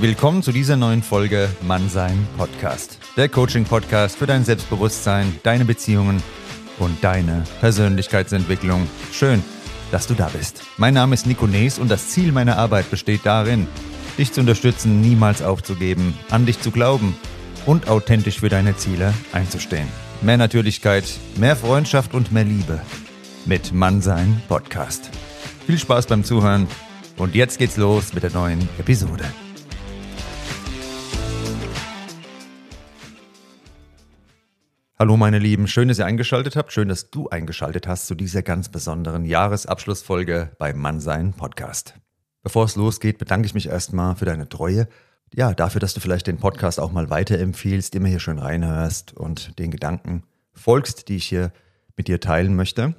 Willkommen zu dieser neuen Folge Mannsein Podcast. Der Coaching-Podcast für dein Selbstbewusstsein, deine Beziehungen und deine Persönlichkeitsentwicklung. Schön, dass du da bist. Mein Name ist Nico Nees und das Ziel meiner Arbeit besteht darin, dich zu unterstützen, niemals aufzugeben, an dich zu glauben und authentisch für deine Ziele einzustehen. Mehr Natürlichkeit, mehr Freundschaft und mehr Liebe mit Mannsein Podcast. Viel Spaß beim Zuhören und jetzt geht's los mit der neuen Episode. Hallo meine Lieben, schön, dass ihr eingeschaltet habt, schön, dass du eingeschaltet hast zu dieser ganz besonderen Jahresabschlussfolge beim Mannsein Podcast. Bevor es losgeht, bedanke ich mich erstmal für deine Treue. Ja, dafür, dass du vielleicht den Podcast auch mal weiterempfiehlst, immer hier schön reinhörst und den Gedanken folgst, die ich hier mit dir teilen möchte.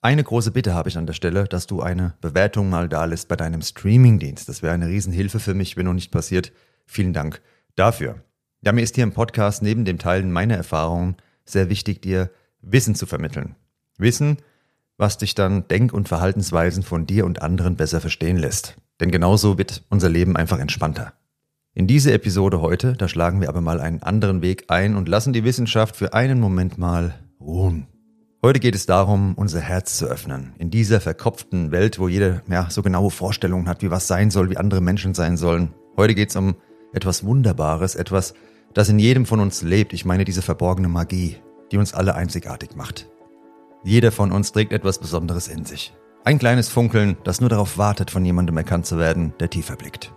Eine große Bitte habe ich an der Stelle, dass du eine Bewertung mal da lässt bei deinem Streamingdienst. Das wäre eine Riesenhilfe für mich, wenn noch nicht passiert. Vielen Dank dafür. Ja, mir ist hier im Podcast neben dem Teilen meiner Erfahrungen sehr wichtig, dir Wissen zu vermitteln. Wissen, was dich dann Denk- und Verhaltensweisen von dir und anderen besser verstehen lässt. Denn genauso wird unser Leben einfach entspannter. In diese Episode heute, da schlagen wir aber mal einen anderen Weg ein und lassen die Wissenschaft für einen Moment mal ruhen. Heute geht es darum, unser Herz zu öffnen. In dieser verkopften Welt, wo jeder ja, so genaue Vorstellungen hat, wie was sein soll, wie andere Menschen sein sollen. Heute geht es um etwas Wunderbares, etwas, das in jedem von uns lebt. Ich meine diese verborgene Magie, die uns alle einzigartig macht. Jeder von uns trägt etwas Besonderes in sich. Ein kleines Funkeln, das nur darauf wartet, von jemandem erkannt zu werden, der tiefer blickt.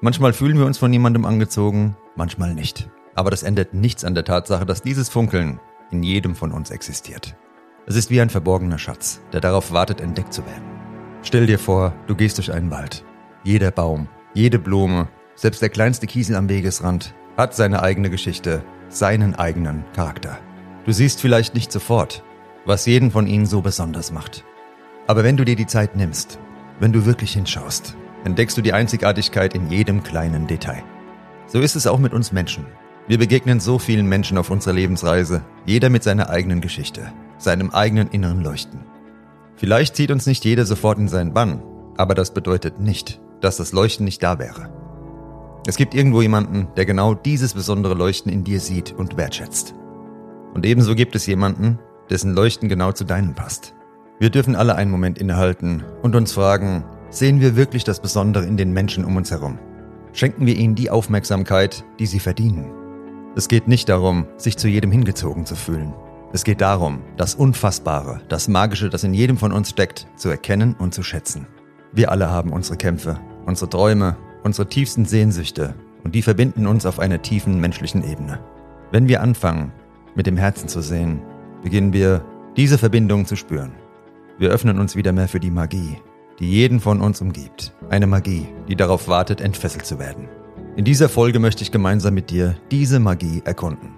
Manchmal fühlen wir uns von jemandem angezogen, manchmal nicht. Aber das ändert nichts an der Tatsache, dass dieses Funkeln in jedem von uns existiert. Es ist wie ein verborgener Schatz, der darauf wartet, entdeckt zu werden. Stell dir vor, du gehst durch einen Wald. Jeder Baum, jede Blume, selbst der kleinste Kiesel am Wegesrand hat seine eigene Geschichte, seinen eigenen Charakter. Du siehst vielleicht nicht sofort, was jeden von ihnen so besonders macht. Aber wenn du dir die Zeit nimmst, wenn du wirklich hinschaust, entdeckst du die Einzigartigkeit in jedem kleinen Detail. So ist es auch mit uns Menschen. Wir begegnen so vielen Menschen auf unserer Lebensreise, jeder mit seiner eigenen Geschichte, seinem eigenen inneren Leuchten. Vielleicht zieht uns nicht jeder sofort in seinen Bann, aber das bedeutet nicht, dass das Leuchten nicht da wäre. Es gibt irgendwo jemanden, der genau dieses besondere Leuchten in dir sieht und wertschätzt. Und ebenso gibt es jemanden, dessen Leuchten genau zu deinem passt. Wir dürfen alle einen Moment innehalten und uns fragen, sehen wir wirklich das Besondere in den Menschen um uns herum? Schenken wir ihnen die Aufmerksamkeit, die sie verdienen? Es geht nicht darum, sich zu jedem hingezogen zu fühlen. Es geht darum, das Unfassbare, das Magische, das in jedem von uns steckt, zu erkennen und zu schätzen. Wir alle haben unsere Kämpfe, unsere Träume, unsere tiefsten Sehnsüchte und die verbinden uns auf einer tiefen menschlichen Ebene. Wenn wir anfangen, mit dem Herzen zu sehen, beginnen wir, diese Verbindung zu spüren. Wir öffnen uns wieder mehr für die Magie, die jeden von uns umgibt. Eine Magie, die darauf wartet, entfesselt zu werden. In dieser Folge möchte ich gemeinsam mit dir diese Magie erkunden.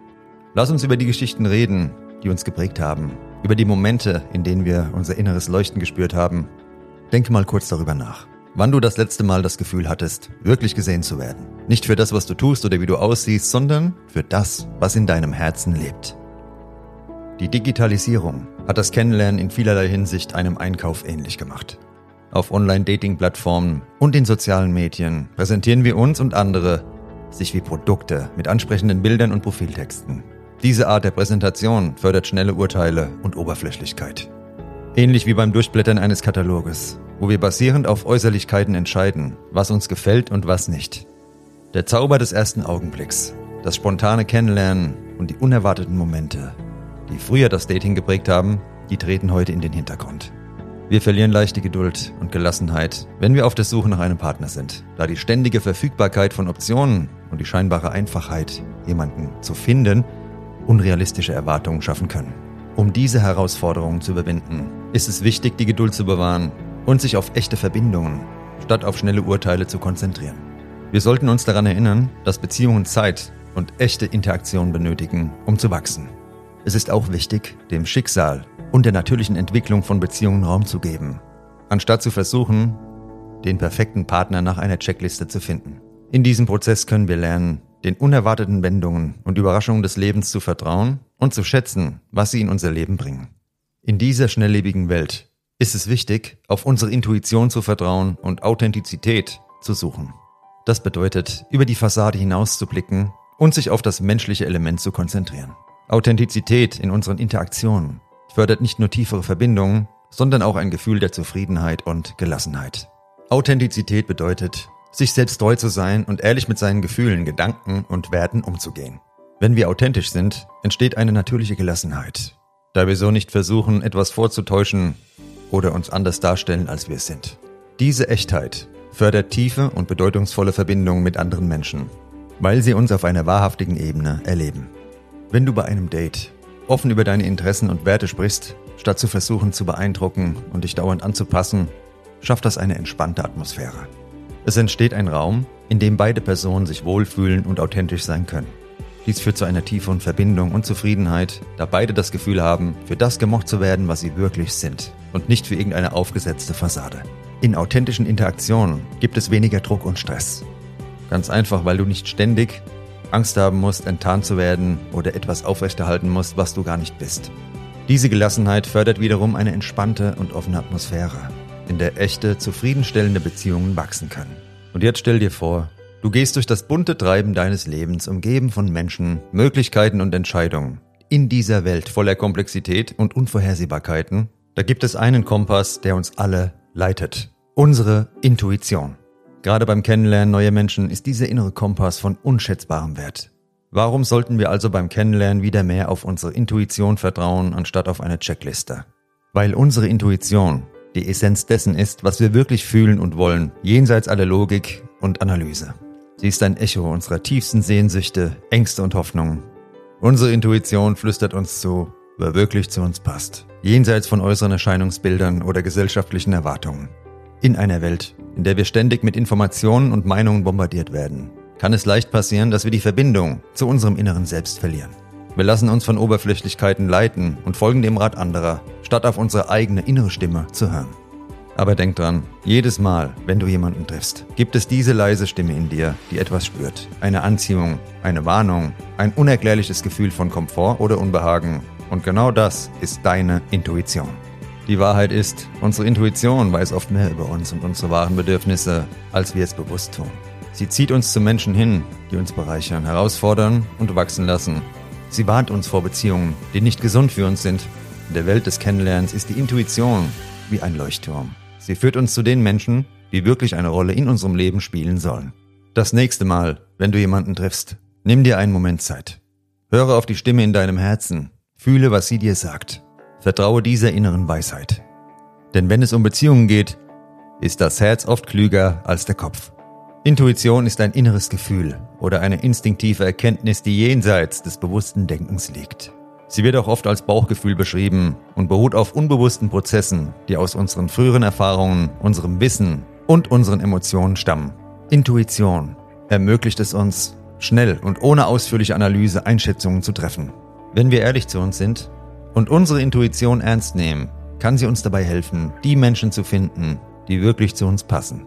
Lass uns über die Geschichten reden, die uns geprägt haben, über die Momente, in denen wir unser inneres Leuchten gespürt haben. Denke mal kurz darüber nach. Wann du das letzte Mal das Gefühl hattest, wirklich gesehen zu werden. Nicht für das, was du tust oder wie du aussiehst, sondern für das, was in deinem Herzen lebt. Die Digitalisierung hat das Kennenlernen in vielerlei Hinsicht einem Einkauf ähnlich gemacht. Auf Online-Dating-Plattformen und in sozialen Medien präsentieren wir uns und andere sich wie Produkte mit ansprechenden Bildern und Profiltexten. Diese Art der Präsentation fördert schnelle Urteile und Oberflächlichkeit. Ähnlich wie beim Durchblättern eines Kataloges wo wir basierend auf Äußerlichkeiten entscheiden, was uns gefällt und was nicht. Der Zauber des ersten Augenblicks, das spontane Kennenlernen und die unerwarteten Momente, die früher das Dating geprägt haben, die treten heute in den Hintergrund. Wir verlieren leicht die Geduld und Gelassenheit, wenn wir auf der Suche nach einem Partner sind, da die ständige Verfügbarkeit von Optionen und die scheinbare Einfachheit, jemanden zu finden, unrealistische Erwartungen schaffen können. Um diese Herausforderungen zu überwinden, ist es wichtig, die Geduld zu bewahren und sich auf echte Verbindungen statt auf schnelle Urteile zu konzentrieren. Wir sollten uns daran erinnern, dass Beziehungen Zeit und echte Interaktion benötigen, um zu wachsen. Es ist auch wichtig, dem Schicksal und der natürlichen Entwicklung von Beziehungen Raum zu geben, anstatt zu versuchen, den perfekten Partner nach einer Checkliste zu finden. In diesem Prozess können wir lernen, den unerwarteten Wendungen und Überraschungen des Lebens zu vertrauen und zu schätzen, was sie in unser Leben bringen. In dieser schnelllebigen Welt ist es wichtig, auf unsere Intuition zu vertrauen und Authentizität zu suchen. Das bedeutet, über die Fassade hinaus zu blicken und sich auf das menschliche Element zu konzentrieren. Authentizität in unseren Interaktionen fördert nicht nur tiefere Verbindungen, sondern auch ein Gefühl der Zufriedenheit und Gelassenheit. Authentizität bedeutet, sich selbst treu zu sein und ehrlich mit seinen Gefühlen, Gedanken und Werten umzugehen. Wenn wir authentisch sind, entsteht eine natürliche Gelassenheit, da wir so nicht versuchen, etwas vorzutäuschen oder uns anders darstellen, als wir es sind. Diese Echtheit fördert tiefe und bedeutungsvolle Verbindungen mit anderen Menschen, weil sie uns auf einer wahrhaftigen Ebene erleben. Wenn du bei einem Date offen über deine Interessen und Werte sprichst, statt zu versuchen zu beeindrucken und dich dauernd anzupassen, schafft das eine entspannte Atmosphäre. Es entsteht ein Raum, in dem beide Personen sich wohlfühlen und authentisch sein können. Dies führt zu einer tieferen Verbindung und Zufriedenheit, da beide das Gefühl haben, für das gemocht zu werden, was sie wirklich sind und nicht für irgendeine aufgesetzte Fassade. In authentischen Interaktionen gibt es weniger Druck und Stress. Ganz einfach, weil du nicht ständig Angst haben musst, enttarnt zu werden oder etwas aufrechterhalten musst, was du gar nicht bist. Diese Gelassenheit fördert wiederum eine entspannte und offene Atmosphäre, in der echte, zufriedenstellende Beziehungen wachsen können. Und jetzt stell dir vor, du gehst durch das bunte Treiben deines Lebens, umgeben von Menschen, Möglichkeiten und Entscheidungen. In dieser Welt voller Komplexität und Unvorhersehbarkeiten, da gibt es einen Kompass, der uns alle leitet. Unsere Intuition. Gerade beim Kennenlernen neuer Menschen ist dieser innere Kompass von unschätzbarem Wert. Warum sollten wir also beim Kennenlernen wieder mehr auf unsere Intuition vertrauen, anstatt auf eine Checkliste? Weil unsere Intuition die Essenz dessen ist, was wir wirklich fühlen und wollen, jenseits aller Logik und Analyse. Sie ist ein Echo unserer tiefsten Sehnsüchte, Ängste und Hoffnungen. Unsere Intuition flüstert uns zu, wer wirklich zu uns passt, jenseits von äußeren Erscheinungsbildern oder gesellschaftlichen Erwartungen. In einer Welt, in der wir ständig mit Informationen und Meinungen bombardiert werden, kann es leicht passieren, dass wir die Verbindung zu unserem inneren Selbst verlieren. Wir lassen uns von Oberflächlichkeiten leiten und folgen dem Rat anderer, statt auf unsere eigene innere Stimme zu hören. Aber denk dran, jedes Mal, wenn du jemanden triffst, gibt es diese leise Stimme in dir, die etwas spürt. Eine Anziehung, eine Warnung, ein unerklärliches Gefühl von Komfort oder Unbehagen. Und genau das ist deine Intuition. Die Wahrheit ist, unsere Intuition weiß oft mehr über uns und unsere wahren Bedürfnisse, als wir es bewusst tun. Sie zieht uns zu Menschen hin, die uns bereichern, herausfordern und wachsen lassen. Sie warnt uns vor Beziehungen, die nicht gesund für uns sind. In der Welt des Kennenlernens ist die Intuition wie ein Leuchtturm. Sie führt uns zu den Menschen, die wirklich eine Rolle in unserem Leben spielen sollen. Das nächste Mal, wenn du jemanden triffst, nimm dir einen Moment Zeit. Höre auf die Stimme in deinem Herzen, fühle, was sie dir sagt. Vertraue dieser inneren Weisheit. Denn wenn es um Beziehungen geht, ist das Herz oft klüger als der Kopf. Intuition ist ein inneres Gefühl oder eine instinktive Erkenntnis, die jenseits des bewussten Denkens liegt. Sie wird auch oft als Bauchgefühl beschrieben und beruht auf unbewussten Prozessen, die aus unseren früheren Erfahrungen, unserem Wissen und unseren Emotionen stammen. Intuition ermöglicht es uns, schnell und ohne ausführliche Analyse Einschätzungen zu treffen. Wenn wir ehrlich zu uns sind, und unsere Intuition ernst nehmen, kann sie uns dabei helfen, die Menschen zu finden, die wirklich zu uns passen.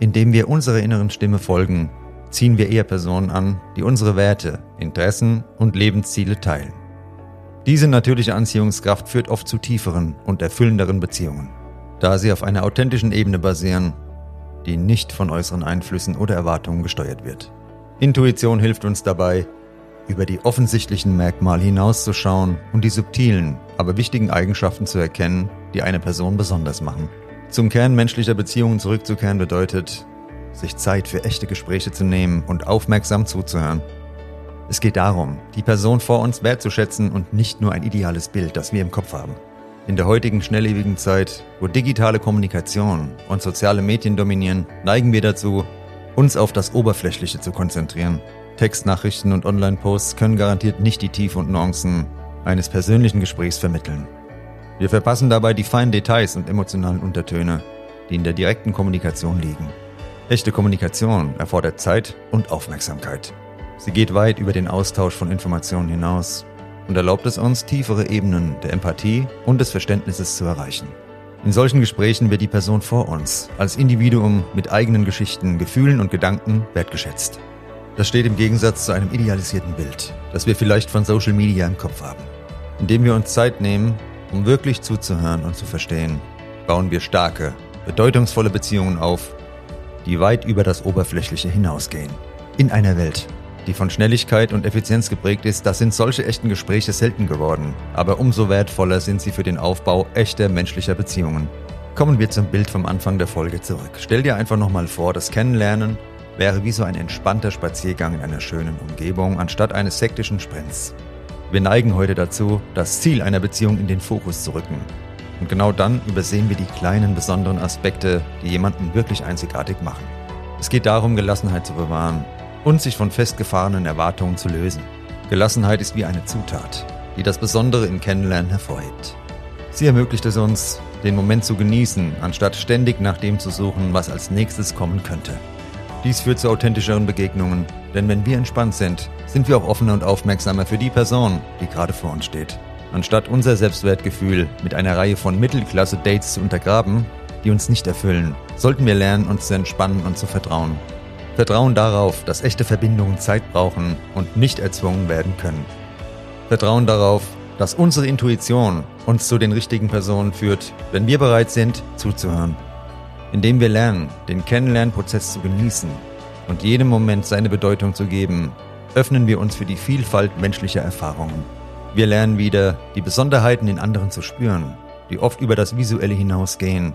Indem wir unserer inneren Stimme folgen, ziehen wir eher Personen an, die unsere Werte, Interessen und Lebensziele teilen. Diese natürliche Anziehungskraft führt oft zu tieferen und erfüllenderen Beziehungen, da sie auf einer authentischen Ebene basieren, die nicht von äußeren Einflüssen oder Erwartungen gesteuert wird. Intuition hilft uns dabei, über die offensichtlichen Merkmale hinauszuschauen und die subtilen, aber wichtigen Eigenschaften zu erkennen, die eine Person besonders machen. Zum Kern menschlicher Beziehungen zurückzukehren bedeutet, sich Zeit für echte Gespräche zu nehmen und aufmerksam zuzuhören. Es geht darum, die Person vor uns wertzuschätzen und nicht nur ein ideales Bild, das wir im Kopf haben. In der heutigen schnelllebigen Zeit, wo digitale Kommunikation und soziale Medien dominieren, neigen wir dazu, uns auf das Oberflächliche zu konzentrieren Textnachrichten und Online-Posts können garantiert nicht die Tiefe und Nuancen eines persönlichen Gesprächs vermitteln. Wir verpassen dabei die feinen Details und emotionalen Untertöne, die in der direkten Kommunikation liegen. Echte Kommunikation erfordert Zeit und Aufmerksamkeit. Sie geht weit über den Austausch von Informationen hinaus und erlaubt es uns, tiefere Ebenen der Empathie und des Verständnisses zu erreichen. In solchen Gesprächen wird die Person vor uns als Individuum mit eigenen Geschichten, Gefühlen und Gedanken wertgeschätzt. Das steht im Gegensatz zu einem idealisierten Bild, das wir vielleicht von Social Media im Kopf haben. Indem wir uns Zeit nehmen, um wirklich zuzuhören und zu verstehen, bauen wir starke, bedeutungsvolle Beziehungen auf, die weit über das Oberflächliche hinausgehen. In einer Welt, die von Schnelligkeit und Effizienz geprägt ist, da sind solche echten Gespräche selten geworden, aber umso wertvoller sind sie für den Aufbau echter menschlicher Beziehungen. Kommen wir zum Bild vom Anfang der Folge zurück. Stell dir einfach nochmal vor, das Kennenlernen wäre wie so ein entspannter Spaziergang in einer schönen Umgebung anstatt eines hektischen Sprints. Wir neigen heute dazu, das Ziel einer Beziehung in den Fokus zu rücken. Und genau dann übersehen wir die kleinen besonderen Aspekte, die jemanden wirklich einzigartig machen. Es geht darum, Gelassenheit zu bewahren und sich von festgefahrenen Erwartungen zu lösen. Gelassenheit ist wie eine Zutat, die das Besondere im Kennenlernen hervorhebt. Sie ermöglicht es uns, den Moment zu genießen, anstatt ständig nach dem zu suchen, was als nächstes kommen könnte. Dies führt zu authentischeren Begegnungen, denn wenn wir entspannt sind, sind wir auch offener und aufmerksamer für die Person, die gerade vor uns steht. Anstatt unser Selbstwertgefühl mit einer Reihe von Mittelklasse-Dates zu untergraben, die uns nicht erfüllen, sollten wir lernen, uns zu entspannen und zu vertrauen. Vertrauen darauf, dass echte Verbindungen Zeit brauchen und nicht erzwungen werden können. Vertrauen darauf, dass unsere Intuition uns zu den richtigen Personen führt, wenn wir bereit sind, zuzuhören. Indem wir lernen, den Kennenlernprozess zu genießen und jedem Moment seine Bedeutung zu geben, öffnen wir uns für die Vielfalt menschlicher Erfahrungen. Wir lernen wieder, die Besonderheiten in anderen zu spüren, die oft über das Visuelle hinausgehen,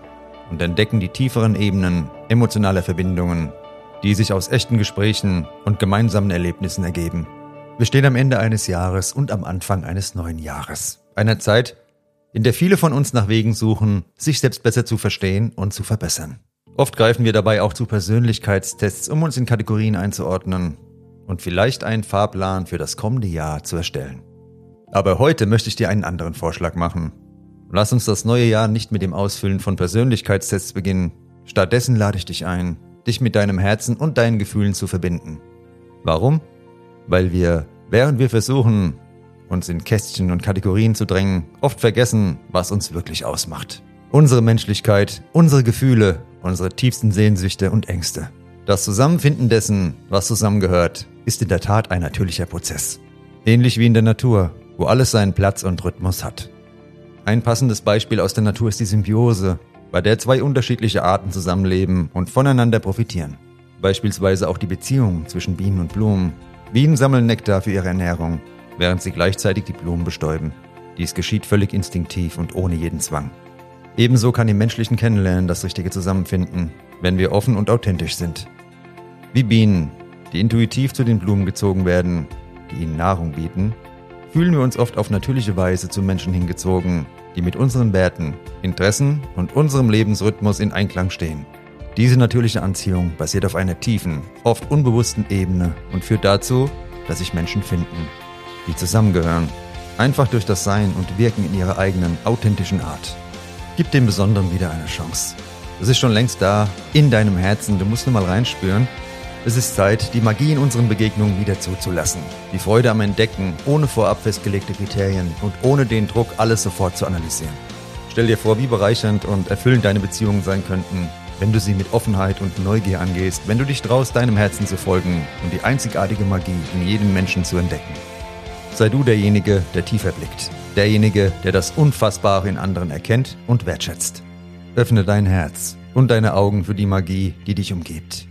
und entdecken die tieferen Ebenen emotionaler Verbindungen, die sich aus echten Gesprächen und gemeinsamen Erlebnissen ergeben. Wir stehen am Ende eines Jahres und am Anfang eines neuen Jahres. Einer Zeit, in der viele von uns nach Wegen suchen, sich selbst besser zu verstehen und zu verbessern. Oft greifen wir dabei auch zu Persönlichkeitstests, um uns in Kategorien einzuordnen und vielleicht einen Fahrplan für das kommende Jahr zu erstellen. Aber heute möchte ich dir einen anderen Vorschlag machen. Lass uns das neue Jahr nicht mit dem Ausfüllen von Persönlichkeitstests beginnen. Stattdessen lade ich dich ein, dich mit deinem Herzen und deinen Gefühlen zu verbinden. Warum? Weil wir, während wir versuchen, uns in Kästchen und Kategorien zu drängen, oft vergessen, was uns wirklich ausmacht. Unsere Menschlichkeit, unsere Gefühle, unsere tiefsten Sehnsüchte und Ängste. Das Zusammenfinden dessen, was zusammengehört, ist in der Tat ein natürlicher Prozess. Ähnlich wie in der Natur, wo alles seinen Platz und Rhythmus hat. Ein passendes Beispiel aus der Natur ist die Symbiose, bei der zwei unterschiedliche Arten zusammenleben und voneinander profitieren. Beispielsweise auch die Beziehung zwischen Bienen und Blumen. Bienen sammeln Nektar für ihre Ernährung, während sie gleichzeitig die Blumen bestäuben. Dies geschieht völlig instinktiv und ohne jeden Zwang. Ebenso kann im menschlichen Kennenlernen das richtige Zusammenfinden, wenn wir offen und authentisch sind. Wie Bienen, die intuitiv zu den Blumen gezogen werden, die ihnen Nahrung bieten, fühlen wir uns oft auf natürliche Weise zu Menschen hingezogen, die mit unseren Werten, Interessen und unserem Lebensrhythmus in Einklang stehen. Diese natürliche Anziehung basiert auf einer tiefen, oft unbewussten Ebene und führt dazu, dass sich Menschen finden, die zusammengehören, einfach durch das Sein und Wirken in ihrer eigenen, authentischen Art. Gib dem Besonderen wieder eine Chance. Es ist schon längst da, in deinem Herzen, du musst nur mal reinspüren es ist Zeit, die Magie in unseren Begegnungen wieder zuzulassen. Die Freude am Entdecken, ohne vorab festgelegte Kriterien und ohne den Druck, alles sofort zu analysieren. Stell dir vor, wie bereichernd und erfüllend deine Beziehungen sein könnten, wenn du sie mit Offenheit und Neugier angehst, wenn du dich traust, deinem Herzen zu folgen und die einzigartige Magie in jedem Menschen zu entdecken. Sei du derjenige, der tiefer blickt, derjenige, der das Unfassbare in anderen erkennt und wertschätzt. Öffne dein Herz und deine Augen für die Magie, die dich umgibt.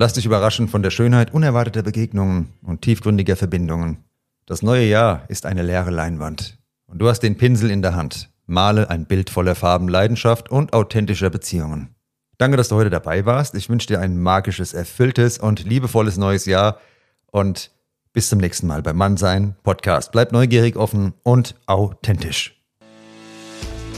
Lass dich überraschen von der Schönheit unerwarteter Begegnungen und tiefgründiger Verbindungen. Das neue Jahr ist eine leere Leinwand. Und du hast den Pinsel in der Hand. Male ein Bild voller Farben, Leidenschaft und authentischer Beziehungen. Danke, dass du heute dabei warst. Ich wünsche dir ein magisches, erfülltes und liebevolles neues Jahr. Und bis zum nächsten Mal beim Mannsein Podcast. Bleib neugierig, offen und authentisch.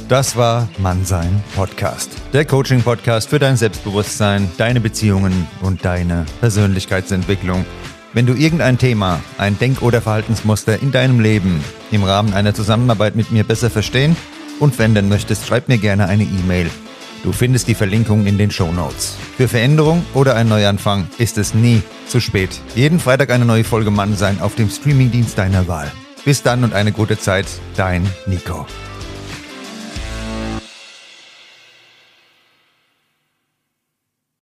Das war Mannsein Podcast. Der Coaching-Podcast für dein Selbstbewusstsein, deine Beziehungen und deine Persönlichkeitsentwicklung. Wenn du irgendein Thema, ein Denk- oder Verhaltensmuster in deinem Leben im Rahmen einer Zusammenarbeit mit mir besser verstehen und wenden möchtest, schreib mir gerne eine E-Mail. Du findest die Verlinkung in den Show Notes. Für Veränderung oder einen Neuanfang ist es nie zu spät. Jeden Freitag eine neue Folge Mannsein auf dem Streamingdienst deiner Wahl. Bis dann und eine gute Zeit, dein Nico.